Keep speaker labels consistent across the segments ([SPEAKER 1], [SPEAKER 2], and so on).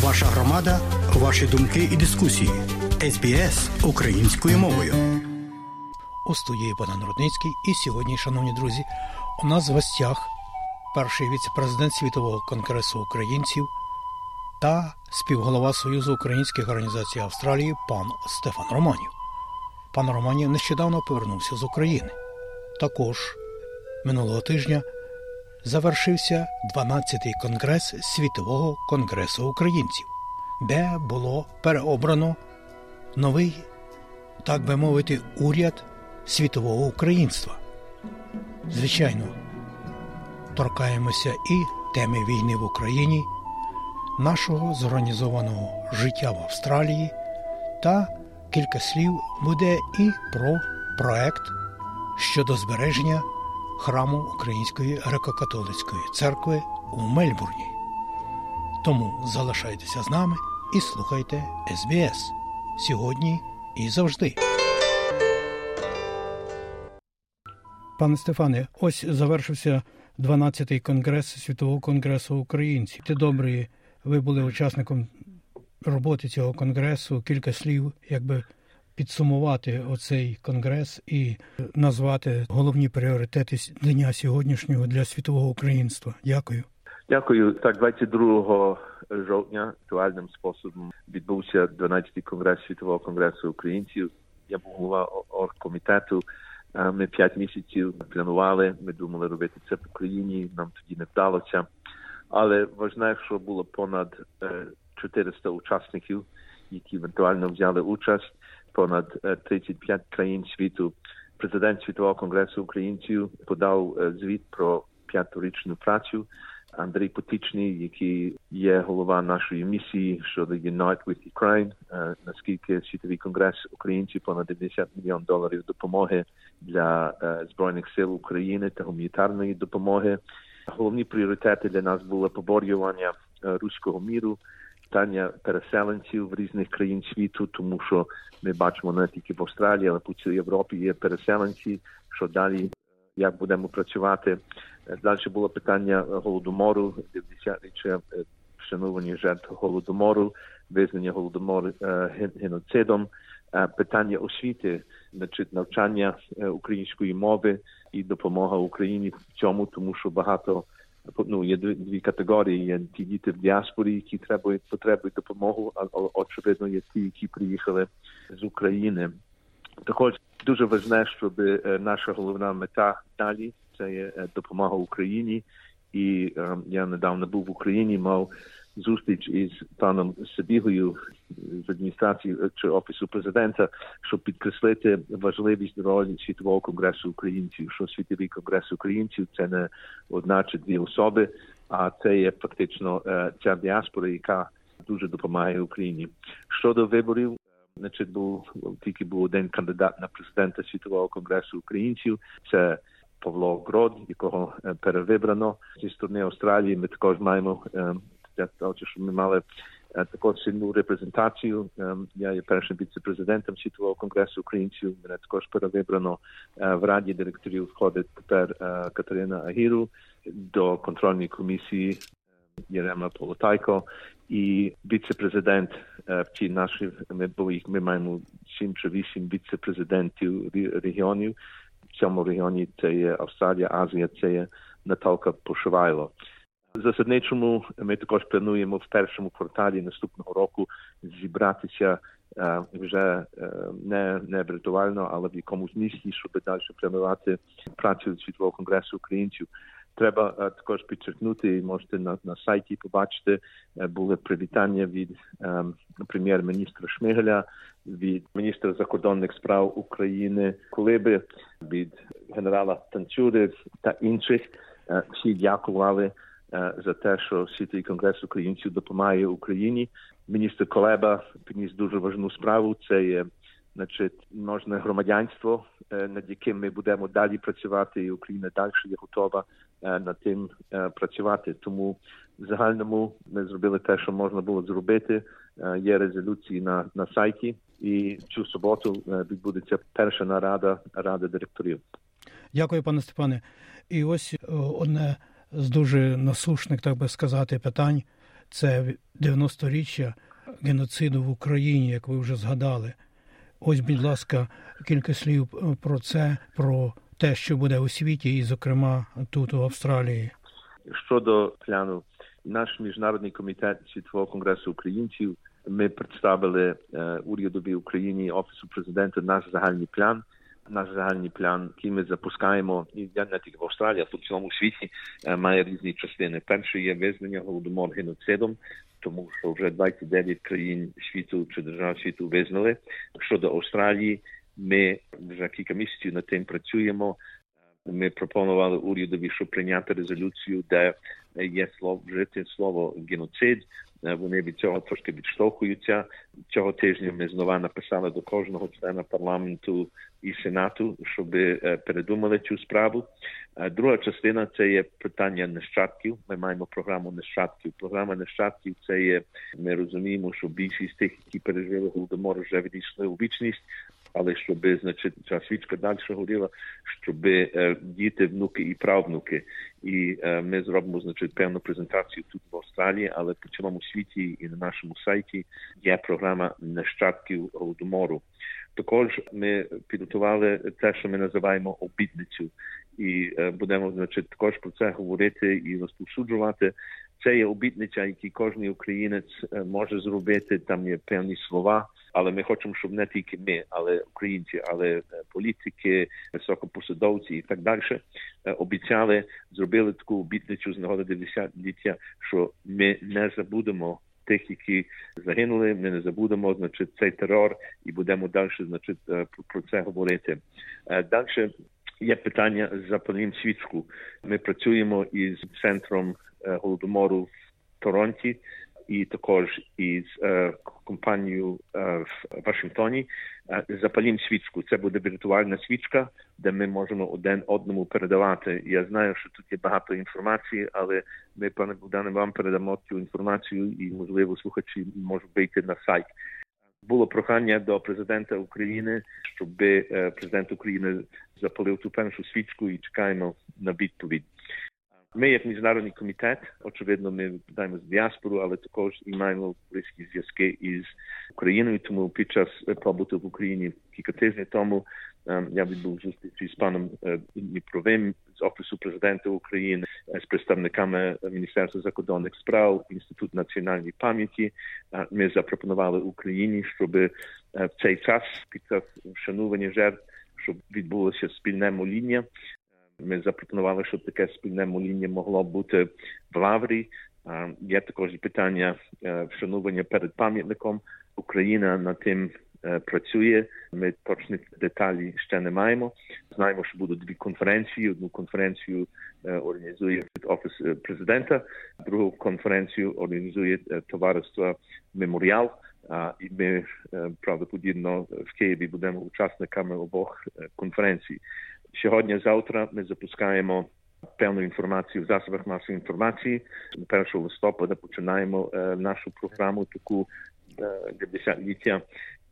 [SPEAKER 1] Ваша громада, ваші думки і дискусії. СБС українською мовою. У студії Богдан Рудницький. І сьогодні, шановні друзі, у нас в гостях перший віце-президент Світового конгресу українців та співголова Союзу українських організацій Австралії пан Стефан Романів. Пан Романів нещодавно повернувся з України. Також минулого тижня завершився 12-й конгрес Світового конгресу українців, де було переобрано новий, так би мовити, уряд світового українства. Звичайно, торкаємося і теми війни в Україні, нашого зорганізованого життя в Австралії, та кілька слів буде і про проект щодо збереження храму Української греко-католицької церкви у Мельбурні. Тому залишайтеся з нами і слухайте СБС сьогодні і завжди. Пане Стефане, ось завершився 12-й конгрес Світового конгресу українців. Ти добрий, ви були учасником роботи цього конгресу. Кілька слів, якби підсумувати оцей конгрес і назвати головні пріоритети дня сьогоднішнього для світового українства. Дякую.
[SPEAKER 2] Дякую. Так, 22 жовтня актуальним способом відбувся 12-й конгрес світового конгресу українців. Я був голова оргкомітету. Ми п'ять місяців планували. Ми думали робити це в Україні. Нам тоді не вдалося. Але важливо, що було понад 400 учасників, які евентуально взяли участь понад 35 країн світу. Президент Світового конгресу українців подав звіт про п'ятирічну працю. Андрій Потічний, який є голова нашої місії щодо Unite with Ukraine, наскільки світовий конгрес українців понад 90 мільйон доларів допомоги для збройних сил України та гуманітарної допомоги. Головні пріоритети для нас були поборювання руського міру, питання переселенців в різних країн світу, тому що ми бачимо не тільки в Австралії, але по цілій Європі є переселенці. Що далі, як будемо працювати? Далі було питання голодомору, 90-річчя вшанування жертв голодомору, визнання голодомору геноцидом, питання освіти, значить навчання української мови і допомога Україні в цьому, тому що багато ну, є дві, категорії. Є ті діти в діаспорі, які требують потребують допомогу, а очевидно є ті, які приїхали з України. Також дуже важне, щоб наша головна мета далі це є допомога Україні. І я недавно був в Україні, мав зустріч із паном Сабігою з адміністрації чи офісу президента, щоб підкреслити важливість ролі світового конгресу українців. Що світовий конгрес українців це не одна чи дві особи, а це є фактично ця діаспора, яка дуже допомагає Україні. Щодо виборів. Значить, був тільки був один кандидат на президента світового конгресу українців. Це Павло Грод, якого перевибрано зі сторони Австралії. Ми також маємо що ми мали також сильну репрезентацію. Я є першим віце-президентом світового конгресу українців. Мене також перевибрано в раді директорів. Входить тепер Катерина Агіру до контрольної комісії Єрема Полотайко і віце-президент в цій нашій ми були ми маємо сім чи вісім віце-президентів регіонів. В цьому регіоні це є Австралія, Азія, це є Наталка Пошивайло. Засадничому ми також плануємо в першому кварталі наступного року зібратися вже не не віртуально, але в якомусь місці, щоб далі планувати працю світового конгресу українців. Треба також підчеркнути, можете на на сайті побачити, були привітання від е, прем'єр-міністра Шмигаля, від міністра закордонних справ України, Колиби, від генерала Танцюри та інших. Е, всі дякували за те, що світовий конгрес українців допомагає Україні. Міністр Колеба підніс дуже важну справу. Це є значить можне громадянство, над яким ми будемо далі працювати, і Україна далі є готова над тим працювати. Тому в загальному ми зробили те, що можна було зробити. Є резолюції на на сайті, і цю суботу відбудеться перша нарада ради директорів.
[SPEAKER 1] Дякую, пане Степане. І ось одне з дуже насушних, так би сказати, питань це 90-річчя геноциду в Україні, як ви вже згадали. Ось, будь ласка, кілька слів про це, про те, що буде у світі, і, зокрема, тут у Австралії.
[SPEAKER 2] Щодо плану, наш міжнародний комітет світового конгресу українців. Ми представили е, урядові Україні офісу президента наш загальний план. Наш загальний план, який ми запускаємо, і я не тільки в Австралії, а по цілому світі е, має різні частини. Перше є визнання голодомор геноцидом, тому що вже 29 країн світу чи держав світу визнали. Щодо Австралії, ми вже кілька місяців над тим працюємо. Ми пропонували урядові, щоб прийняти резолюцію, де є слово вжити слово геноцид. Вони від цього трошки відштовхуються. Цього тижня ми знову написали до кожного члена парламенту і сенату, щоб передумали цю справу. Друга частина це є питання нащадків. Ми маємо програму нащадків. Програма нащадків це є. Ми розуміємо, що більшість тих, які пережили голодомор, вже відійшли у вічність. Але щоб значить ця свічка далі горіла, щоб е, діти, внуки і правнуки, і е, ми зробимо значить певну презентацію тут в Австралії, але по цілому світі і на нашому сайті є програма нащадків голодомору. Також ми підготували те, що ми називаємо обідницю, і е, будемо значить також про це говорити і розповсюджувати. Це є обітниця, які кожен українець може зробити. Там є певні слова. Але ми хочемо, щоб не тільки ми, але українці, але політики, високопосадовці і так далі обіцяли, зробили таку обітницю з нагоди 90-ліття, що ми не забудемо тих, які загинули. Ми не забудемо, значить, цей терор, і будемо далі, значить, про це говорити. Далі є питання з запалінням свічку. Ми працюємо із центром голодомору в Торонті і також із е, компанією е, в Вашингтоні. Е, запалім свічку. Це буде віртуальна свічка, де ми можемо один одному передавати. Я знаю, що тут є багато інформації, але ми, пане Богдане, вам передамо цю інформацію і, можливо, слухачі можуть вийти на сайт. Було прохання до президента України, щоб президент України запалив ту першу свічку і чекаємо на відповідь. Ми, як міжнародний комітет, очевидно, ми відповідаємо з діаспору, але також і маємо близькі зв'язки із Україною. Тому під час побуту в Україні кілька тижнів тому я відбув зустрічі з паном Дніпровим з офісу президента України, з представниками Міністерства закордонних справ, інститут національної пам'яті. Ми запропонували Україні, щоб в цей час під час вшанування жертв, щоб відбулося спільне моління. Ми запропонували, щоб таке спільне моління могло бути в Лаврі. Є також питання вшанування перед пам'ятником. Україна над тим працює. Ми точних деталі ще не маємо. Знаємо, що будуть дві конференції. Одну конференцію організує офіс президента, другу конференцію організує товариство Меморіал. І ми правдоподібно в Києві будемо учасниками обох конференцій. Сьогодні, завтра, ми запускаємо певну інформацію в засобах масової інформації. 1 листопада починаємо е, нашу програму таку е, 10-ліття.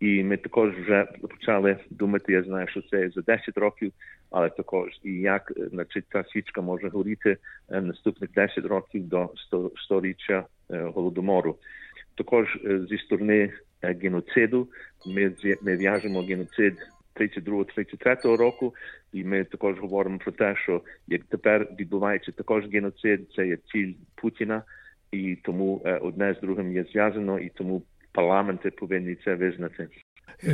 [SPEAKER 2] І ми також вже почали думати. Я знаю, що це за 10 років, але також і як значить, ця свічка може горіти наступних 10 років до 100, 100-річчя голодомору. Також зі сторони геноциду ми ми в'яжемо геноцид 32-33 року, і ми також говоримо про те, що як тепер відбувається також геноцид, це є ціль Путіна, і тому одне з другим є зв'язано, і тому парламенти повинні це визнати.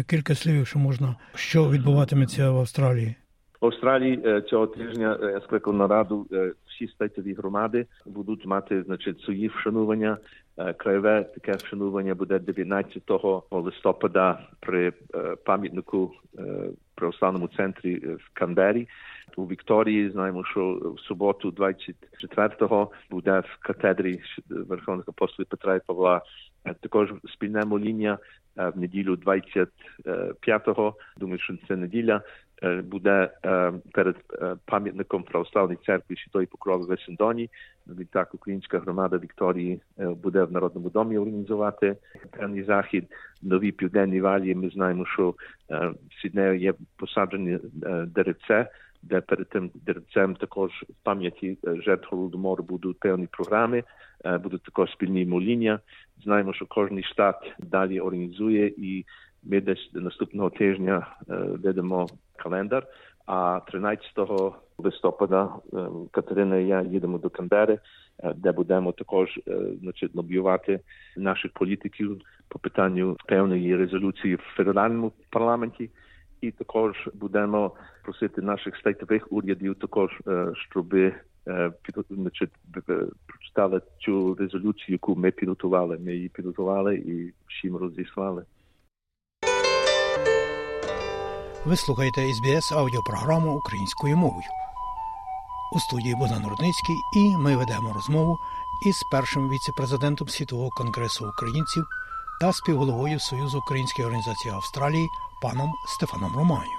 [SPEAKER 1] Кілька слів, що можна, що відбуватиметься в Австралії.
[SPEAKER 2] В Австралії цього тижня я скликав нараду всі статові громади будуть мати значить свої вшанування. Краєве таке вшанування буде 19 листопада при пам'ятнику православному центрі в Канбері. У Вікторії знаємо, що в суботу, 24-го, буде в катедрі Верховних апостолів Петра і Павла також спільне моління в неділю 25-го. Думаю, що це неділя. Буде перед пам'ятником православної церкви Святої Покрови в Есендоні. Відтак українська громада Вікторії буде в Народному домі організувати певний захід. Нові південні валії. Ми знаємо, що в Сіднею є посаджені деревце де перед тим дерцем також в пам'яті жертв голодомору будуть певні програми, будуть також спільні моління. Знаємо, що кожен штат далі організує, і ми десь наступного тижня ведемо календар. А 13 листопада Катерина і я їдемо до Канбери, де будемо також значить, лобіювати наших політиків по питанню певної резолюції в федеральному парламенті. І також будемо просити наших стейтових урядів також, щоб значить, прочитали цю резолюцію, яку ми підготували. Ми її підготували і всім розіслали.
[SPEAKER 1] Ви слухаєте СБС аудіопрограму українською мовою. У студії Богдан Рудницький і ми ведемо розмову із першим віце-президентом Світового конгресу українців та співголовою Союзу Української організації Австралії паном Стефаном Романію.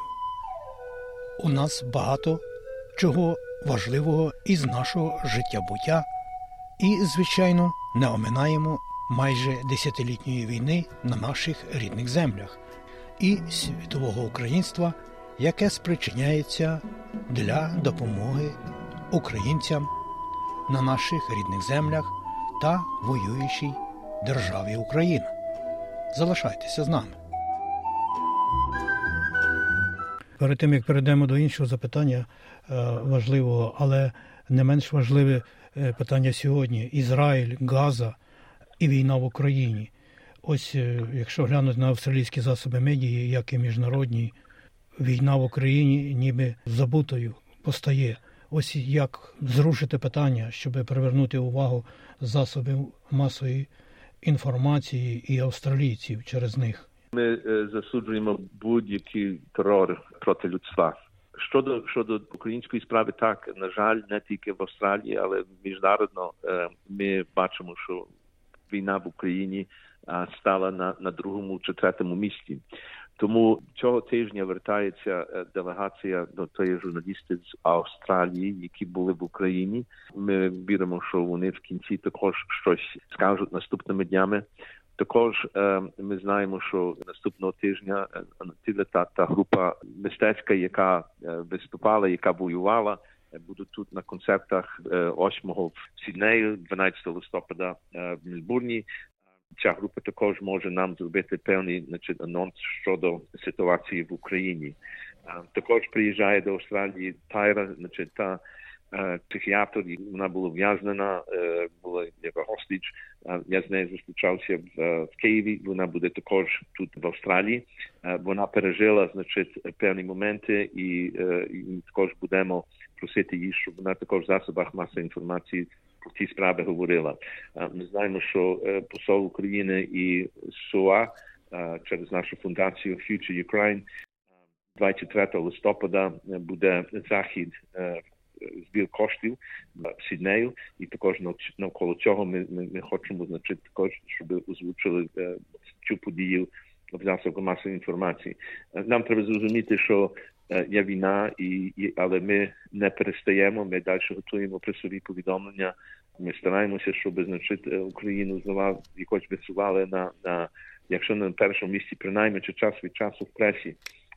[SPEAKER 1] У нас багато чого важливого із нашого життя буття, і, звичайно, не оминаємо майже десятилітньої війни на наших рідних землях і світового українства, яке спричиняється для допомоги українцям на наших рідних землях та воюючій державі Україна. Залишайтеся з нами. Перед тим як перейдемо до іншого запитання важливого, але не менш важливе питання сьогодні: Ізраїль, Газа і війна в Україні. Ось якщо глянути на австралійські засоби медії, як і міжнародні, війна в Україні ніби забутою постає. Ось як зрушити питання, щоб привернути увагу засобів масової інформації і австралійців через них.
[SPEAKER 2] Ми засуджуємо будь-який терор проти людства. Щодо щодо української справи, так на жаль, не тільки в Австралії, але міжнародно ми бачимо, що війна в Україні стала на на другому чи третьому місці. Тому цього тижня вертається делегація до тої журналісти з Австралії, які були в Україні. Ми віримо, що вони в кінці також щось скажуть наступними днями. Також е, ми знаємо, що наступного тижня е, та, та група мистецька, яка е, виступала, яка воювала, будуть тут на концертах 8 в Сіднею, 12 листопада в Мельбурні. Ця група також може нам зробити певний значить, анонс щодо ситуації в Україні. Також приїжджає до Австралії Тайра, значить, та психіатр, вона була в'язнена, була як гостіч. Я з нею зустрічався в, в Києві. Вона буде також тут в Австралії. Вона пережила значить певні моменти, і, і також будемо просити її, щоб вона також в засобах масової інформації про ці справи говорила. Ми знаємо, що посол України і СУА через нашу фундацію Future Ukraine 23 листопада буде захід збір коштів в Сіднею, і також навколо цього ми, ми, ми хочемо значить також, щоб озвучили цю подію в засобах масової інформації. Нам треба зрозуміти, що є війна, і, і але ми не перестаємо. Ми далі готуємо пресові повідомлення. Ми стараємося, щоб значить Україну знову якось висували на на якщо не на першому місці, принаймні чи час від часу в пресі.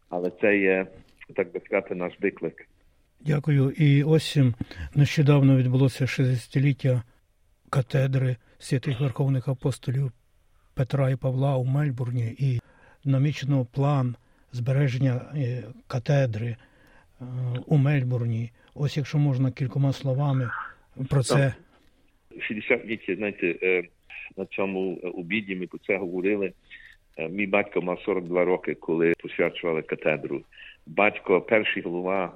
[SPEAKER 2] Але це є так би сказати наш виклик.
[SPEAKER 1] Дякую. І ось нещодавно відбулося 60-ліття катедри святих верховних апостолів Петра і Павла у Мельбурні, і намічено план збереження катедри у Мельбурні. Ось якщо можна кількома словами про це.
[SPEAKER 2] 60-ліття, знаєте, на цьому обіді ми про це говорили. Мій батько мав 42 роки, коли посвячували катедру. Батько, перший голова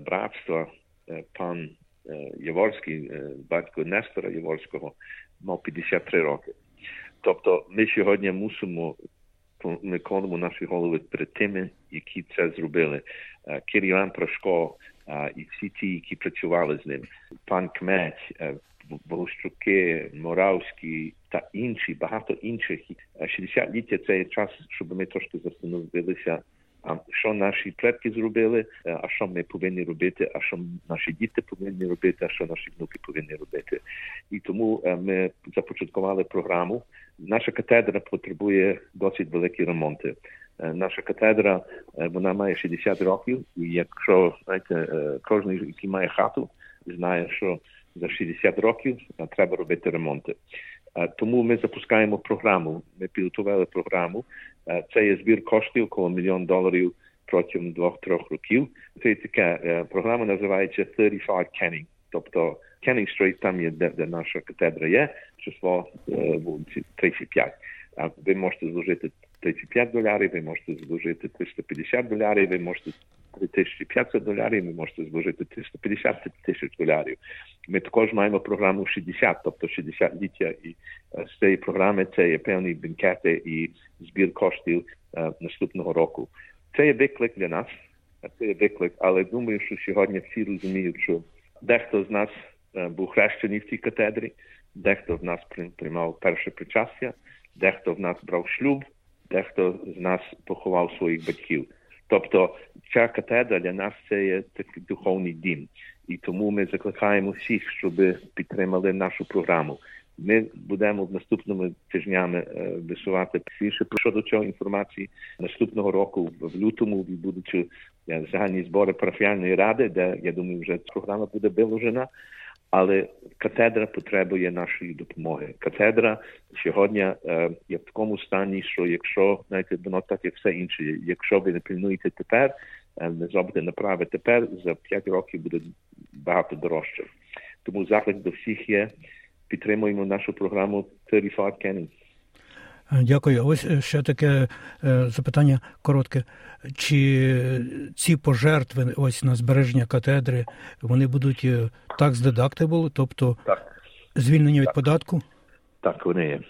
[SPEAKER 2] братства, пан Яворський, батько Нестора Яворського, мав 53 роки. Тобто ми сьогодні мусимо ми кладемо наші голови перед тими, які це зробили. Кирилан Прошко і всі ті, які працювали з ним, пан Кмець, Волощуки, Моравські та інші, багато інших. 60-ліття це є час, щоб ми трошки застановилися а що наші предки зробили, а що ми повинні робити, а що наші діти повинні робити, а що наші внуки повинні робити. І тому ми започаткували програму. Наша катедра потребує досить великі ремонти. Наша катедра вона має 60 років, і якщо знаєте, кожен, який має хату, знає, що за 60 років треба робити ремонти. Тому ми запускаємо програму. Ми підготували програму. Це є збір коштів коло мільйон доларів протягом двох-трьох років. Це така програма називається 35 Kenning. Тобто Kenning Street, там є де, де наша катедра є, число вулиці 35. Ви можете зложити 35 доларів, ви можете зложити 350 доларів, ви можете 3500 доларів, ви можете зложити 350 тисяч доларів. Ми також маємо програму 60, тобто 60 ліття, і з цієї програми це є певні бенкети і збір коштів наступного року. Це є виклик для нас, це є виклик, але думаю, що сьогодні всі розуміють, що дехто з нас був хрещений в цій катедрі, дехто в нас приймав перше причастя, дехто в нас брав шлюб, дехто з нас поховав своїх батьків. Тобто ця катедра для нас це є такий духовний дім, і тому ми закликаємо всіх, щоб підтримали нашу програму. Ми будемо в наступними тижнями висувати більше щодо цього інформації. Наступного року в лютому відбудуть загальні збори парафіальної ради, де я думаю, вже програма буде виложена. Але катедра потребує нашої допомоги. Катедра сьогодні е, є в такому стані, що якщо знаєте, воно так як все інше, якщо ви не пильнуєте тепер, е, не зробите направи тепер, за 5 років буде багато дорожче. Тому заклик до всіх є. Підтримуємо нашу програму 35 Canning.
[SPEAKER 1] Дякую. Ось ще таке запитання коротке. Чи ці пожертви ось на збереження катедри вони будуть tax deductible, тобто
[SPEAKER 2] так.
[SPEAKER 1] звільнені від
[SPEAKER 2] так.
[SPEAKER 1] податку?
[SPEAKER 2] Так, вони є.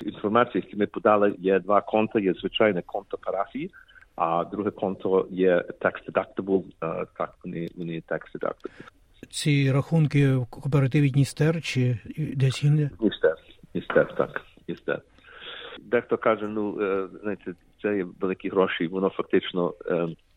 [SPEAKER 2] Інформація, яку ми подали, є два конта. Є звичайне конто парафії, а друге конто є tax deductible. Так, вони, вони tax deductible.
[SPEAKER 1] Ці рахунки в кооперативі Дністер чи десь інде?
[SPEAKER 2] Дністер, Дністер, так. Дехто каже, ну знаєте, це є великі гроші, воно фактично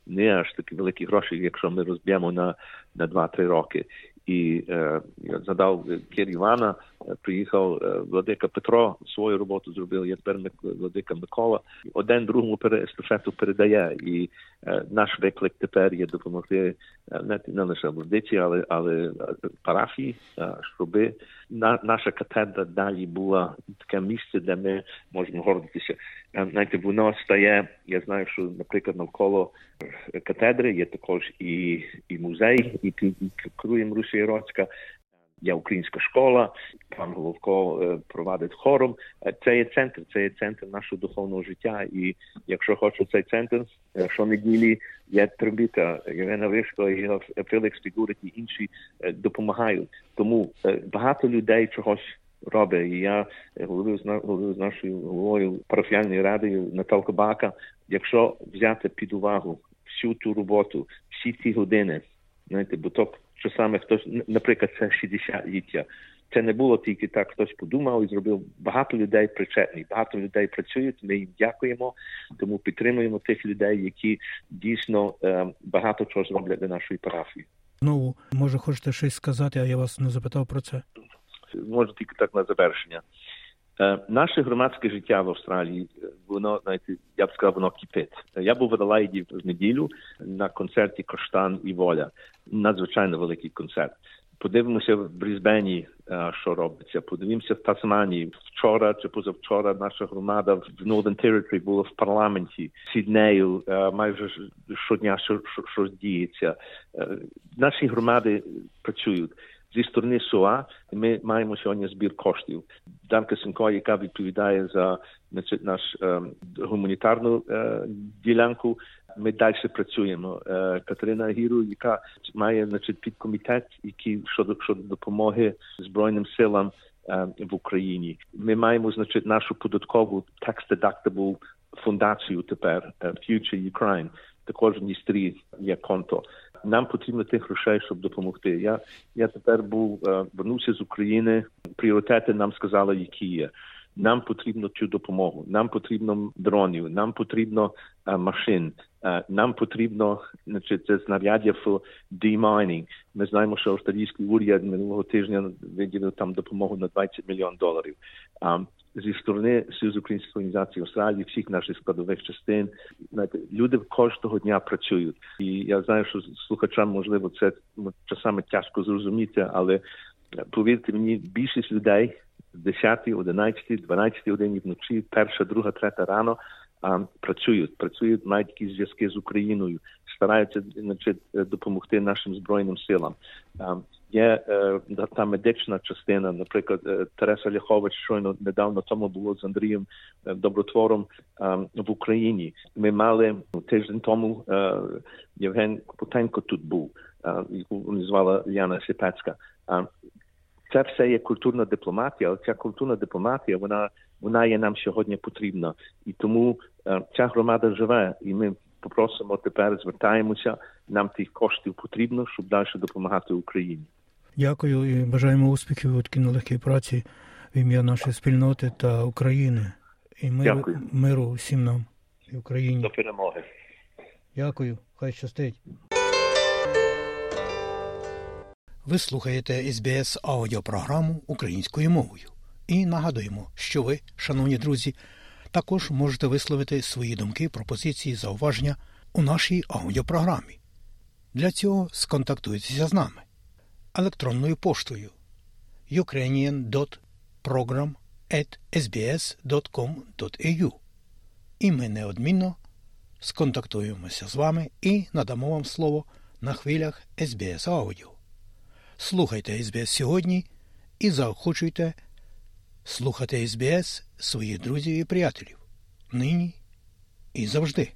[SPEAKER 2] не аж такі великі гроші, якщо ми розб'ємо на на 2-3 роки. І е, я згадав Кір Івана, приїхав Владика Петро, свою роботу зробив, я тепер Владика Микола. Один другому естафету передає. І е, наш виклик тепер є допомогти не, не лише владиці, але але парафії, щоби на, наша катедра далі була таке місце, де ми можемо гордитися. Знаєте, воно стає, я знаю, що, наприклад, навколо катедри є також і, і музей, і керує Руся Яроцька, є українська школа, пан Головко провадить хором. Це є центр, це є центр нашого духовного життя. І якщо хочу цей центр, щонеділі є Трибіта, Євгена Вишко, і Фелікс Фігурик і інші допомагають. Тому багато людей чогось робить. І я говорю з, говорю з нашою головою парафіальної ради Наталка Бака. Якщо взяти під увагу всю ту роботу, всі ці години, знаєте, бо то часами хтось, наприклад, це 60-ліття. Це не було тільки так, хтось подумав і зробив. Багато людей причетні, багато людей працюють. Ми їм дякуємо, тому підтримуємо тих людей, які дійсно е, багато чого зроблять для нашої парафії.
[SPEAKER 1] Ну, може, хочете щось сказати, а я вас не запитав про це.
[SPEAKER 2] Може тільки так на завершення. Е, наше громадське життя в Австралії, воно знаєте, я б сказав, воно кипить. Я був в Аделаїді в неділю на концерті Коштан і Воля. Надзвичайно великий концерт. Подивимося в Брізбені, що робиться. Подивимося в Тасманії. Вчора чи позавчора наша громада в Northern Territory була в парламенті Сіднею. Майже щодня що, що, що діється. Наші громади працюють. Зі сторони СОА ми маємо сьогодні збір коштів. Данка Сенко, яка відповідає за наш гуманітарну ділянку, ми далі працюємо. Катерина Гіру, яка має значить, підкомітет, який щодо щодо допомоги Збройним силам в Україні. Ми маємо значить, нашу податкову tax-deductible фундацію тепер Future Ukraine. Також в Дністрі є конто. Нам потрібно тих грошей, щоб допомогти. Я я тепер був вернувся з України. Пріоритети нам сказали, які є. Нам потрібно цю допомогу. Нам потрібно дронів, нам потрібно а, машин, а, нам потрібно значить, це знаряддя for demaining. Ми знаємо, що австралійський уряд минулого тижня виділив там допомогу на 20 мільйон доларів. А, зі сторони Союзу українських організацій Австралії, всіх наших складових частин. Знаєте, люди кожного дня працюють, і я знаю, що слухачам можливо це часами тяжко зрозуміти, але повірте мені, більшість людей з 10, 11, 12 годині вночі, перша, друга, третя рано працюють, працюють, мають якісь зв'язки з Україною, стараються значить, допомогти нашим збройним силам. А, Є е, та медична частина, наприклад, е, Тереса Ляхович щойно недавно тому було з Андрієм е, Добротвором в Україні. Ми мали тиждень тому Євген Копотенко тут був, яку звала Яна Сипецька. Це все є культурна дипломатія, але ця культурна дипломатія вона вона є нам сьогодні потрібна, і тому е, ця громада живе, і ми попросимо тепер звертаємося. Нам тих коштів потрібно, щоб далі допомагати Україні.
[SPEAKER 1] Дякую і бажаємо успіхів у такій нелегкій праці в ім'я нашої спільноти та України і миру,
[SPEAKER 2] Дякую.
[SPEAKER 1] миру всім нам і Україні.
[SPEAKER 2] До перемоги.
[SPEAKER 1] Дякую, хай щастить. Ви слухаєте СБС аудіопрограму українською мовою. І нагадуємо, що ви, шановні друзі, також можете висловити свої думки, пропозиції, зауваження у нашій аудіопрограмі. Для цього сконтактуйтеся з нами електронною поштою ukrainian.program.sbs.com.au І ми неодмінно сконтактуємося з вами і надамо вам слово на хвилях SBS Аудіо. Слухайте СБС сьогодні і заохочуйте слухати СБС своїх друзів і приятелів нині і завжди.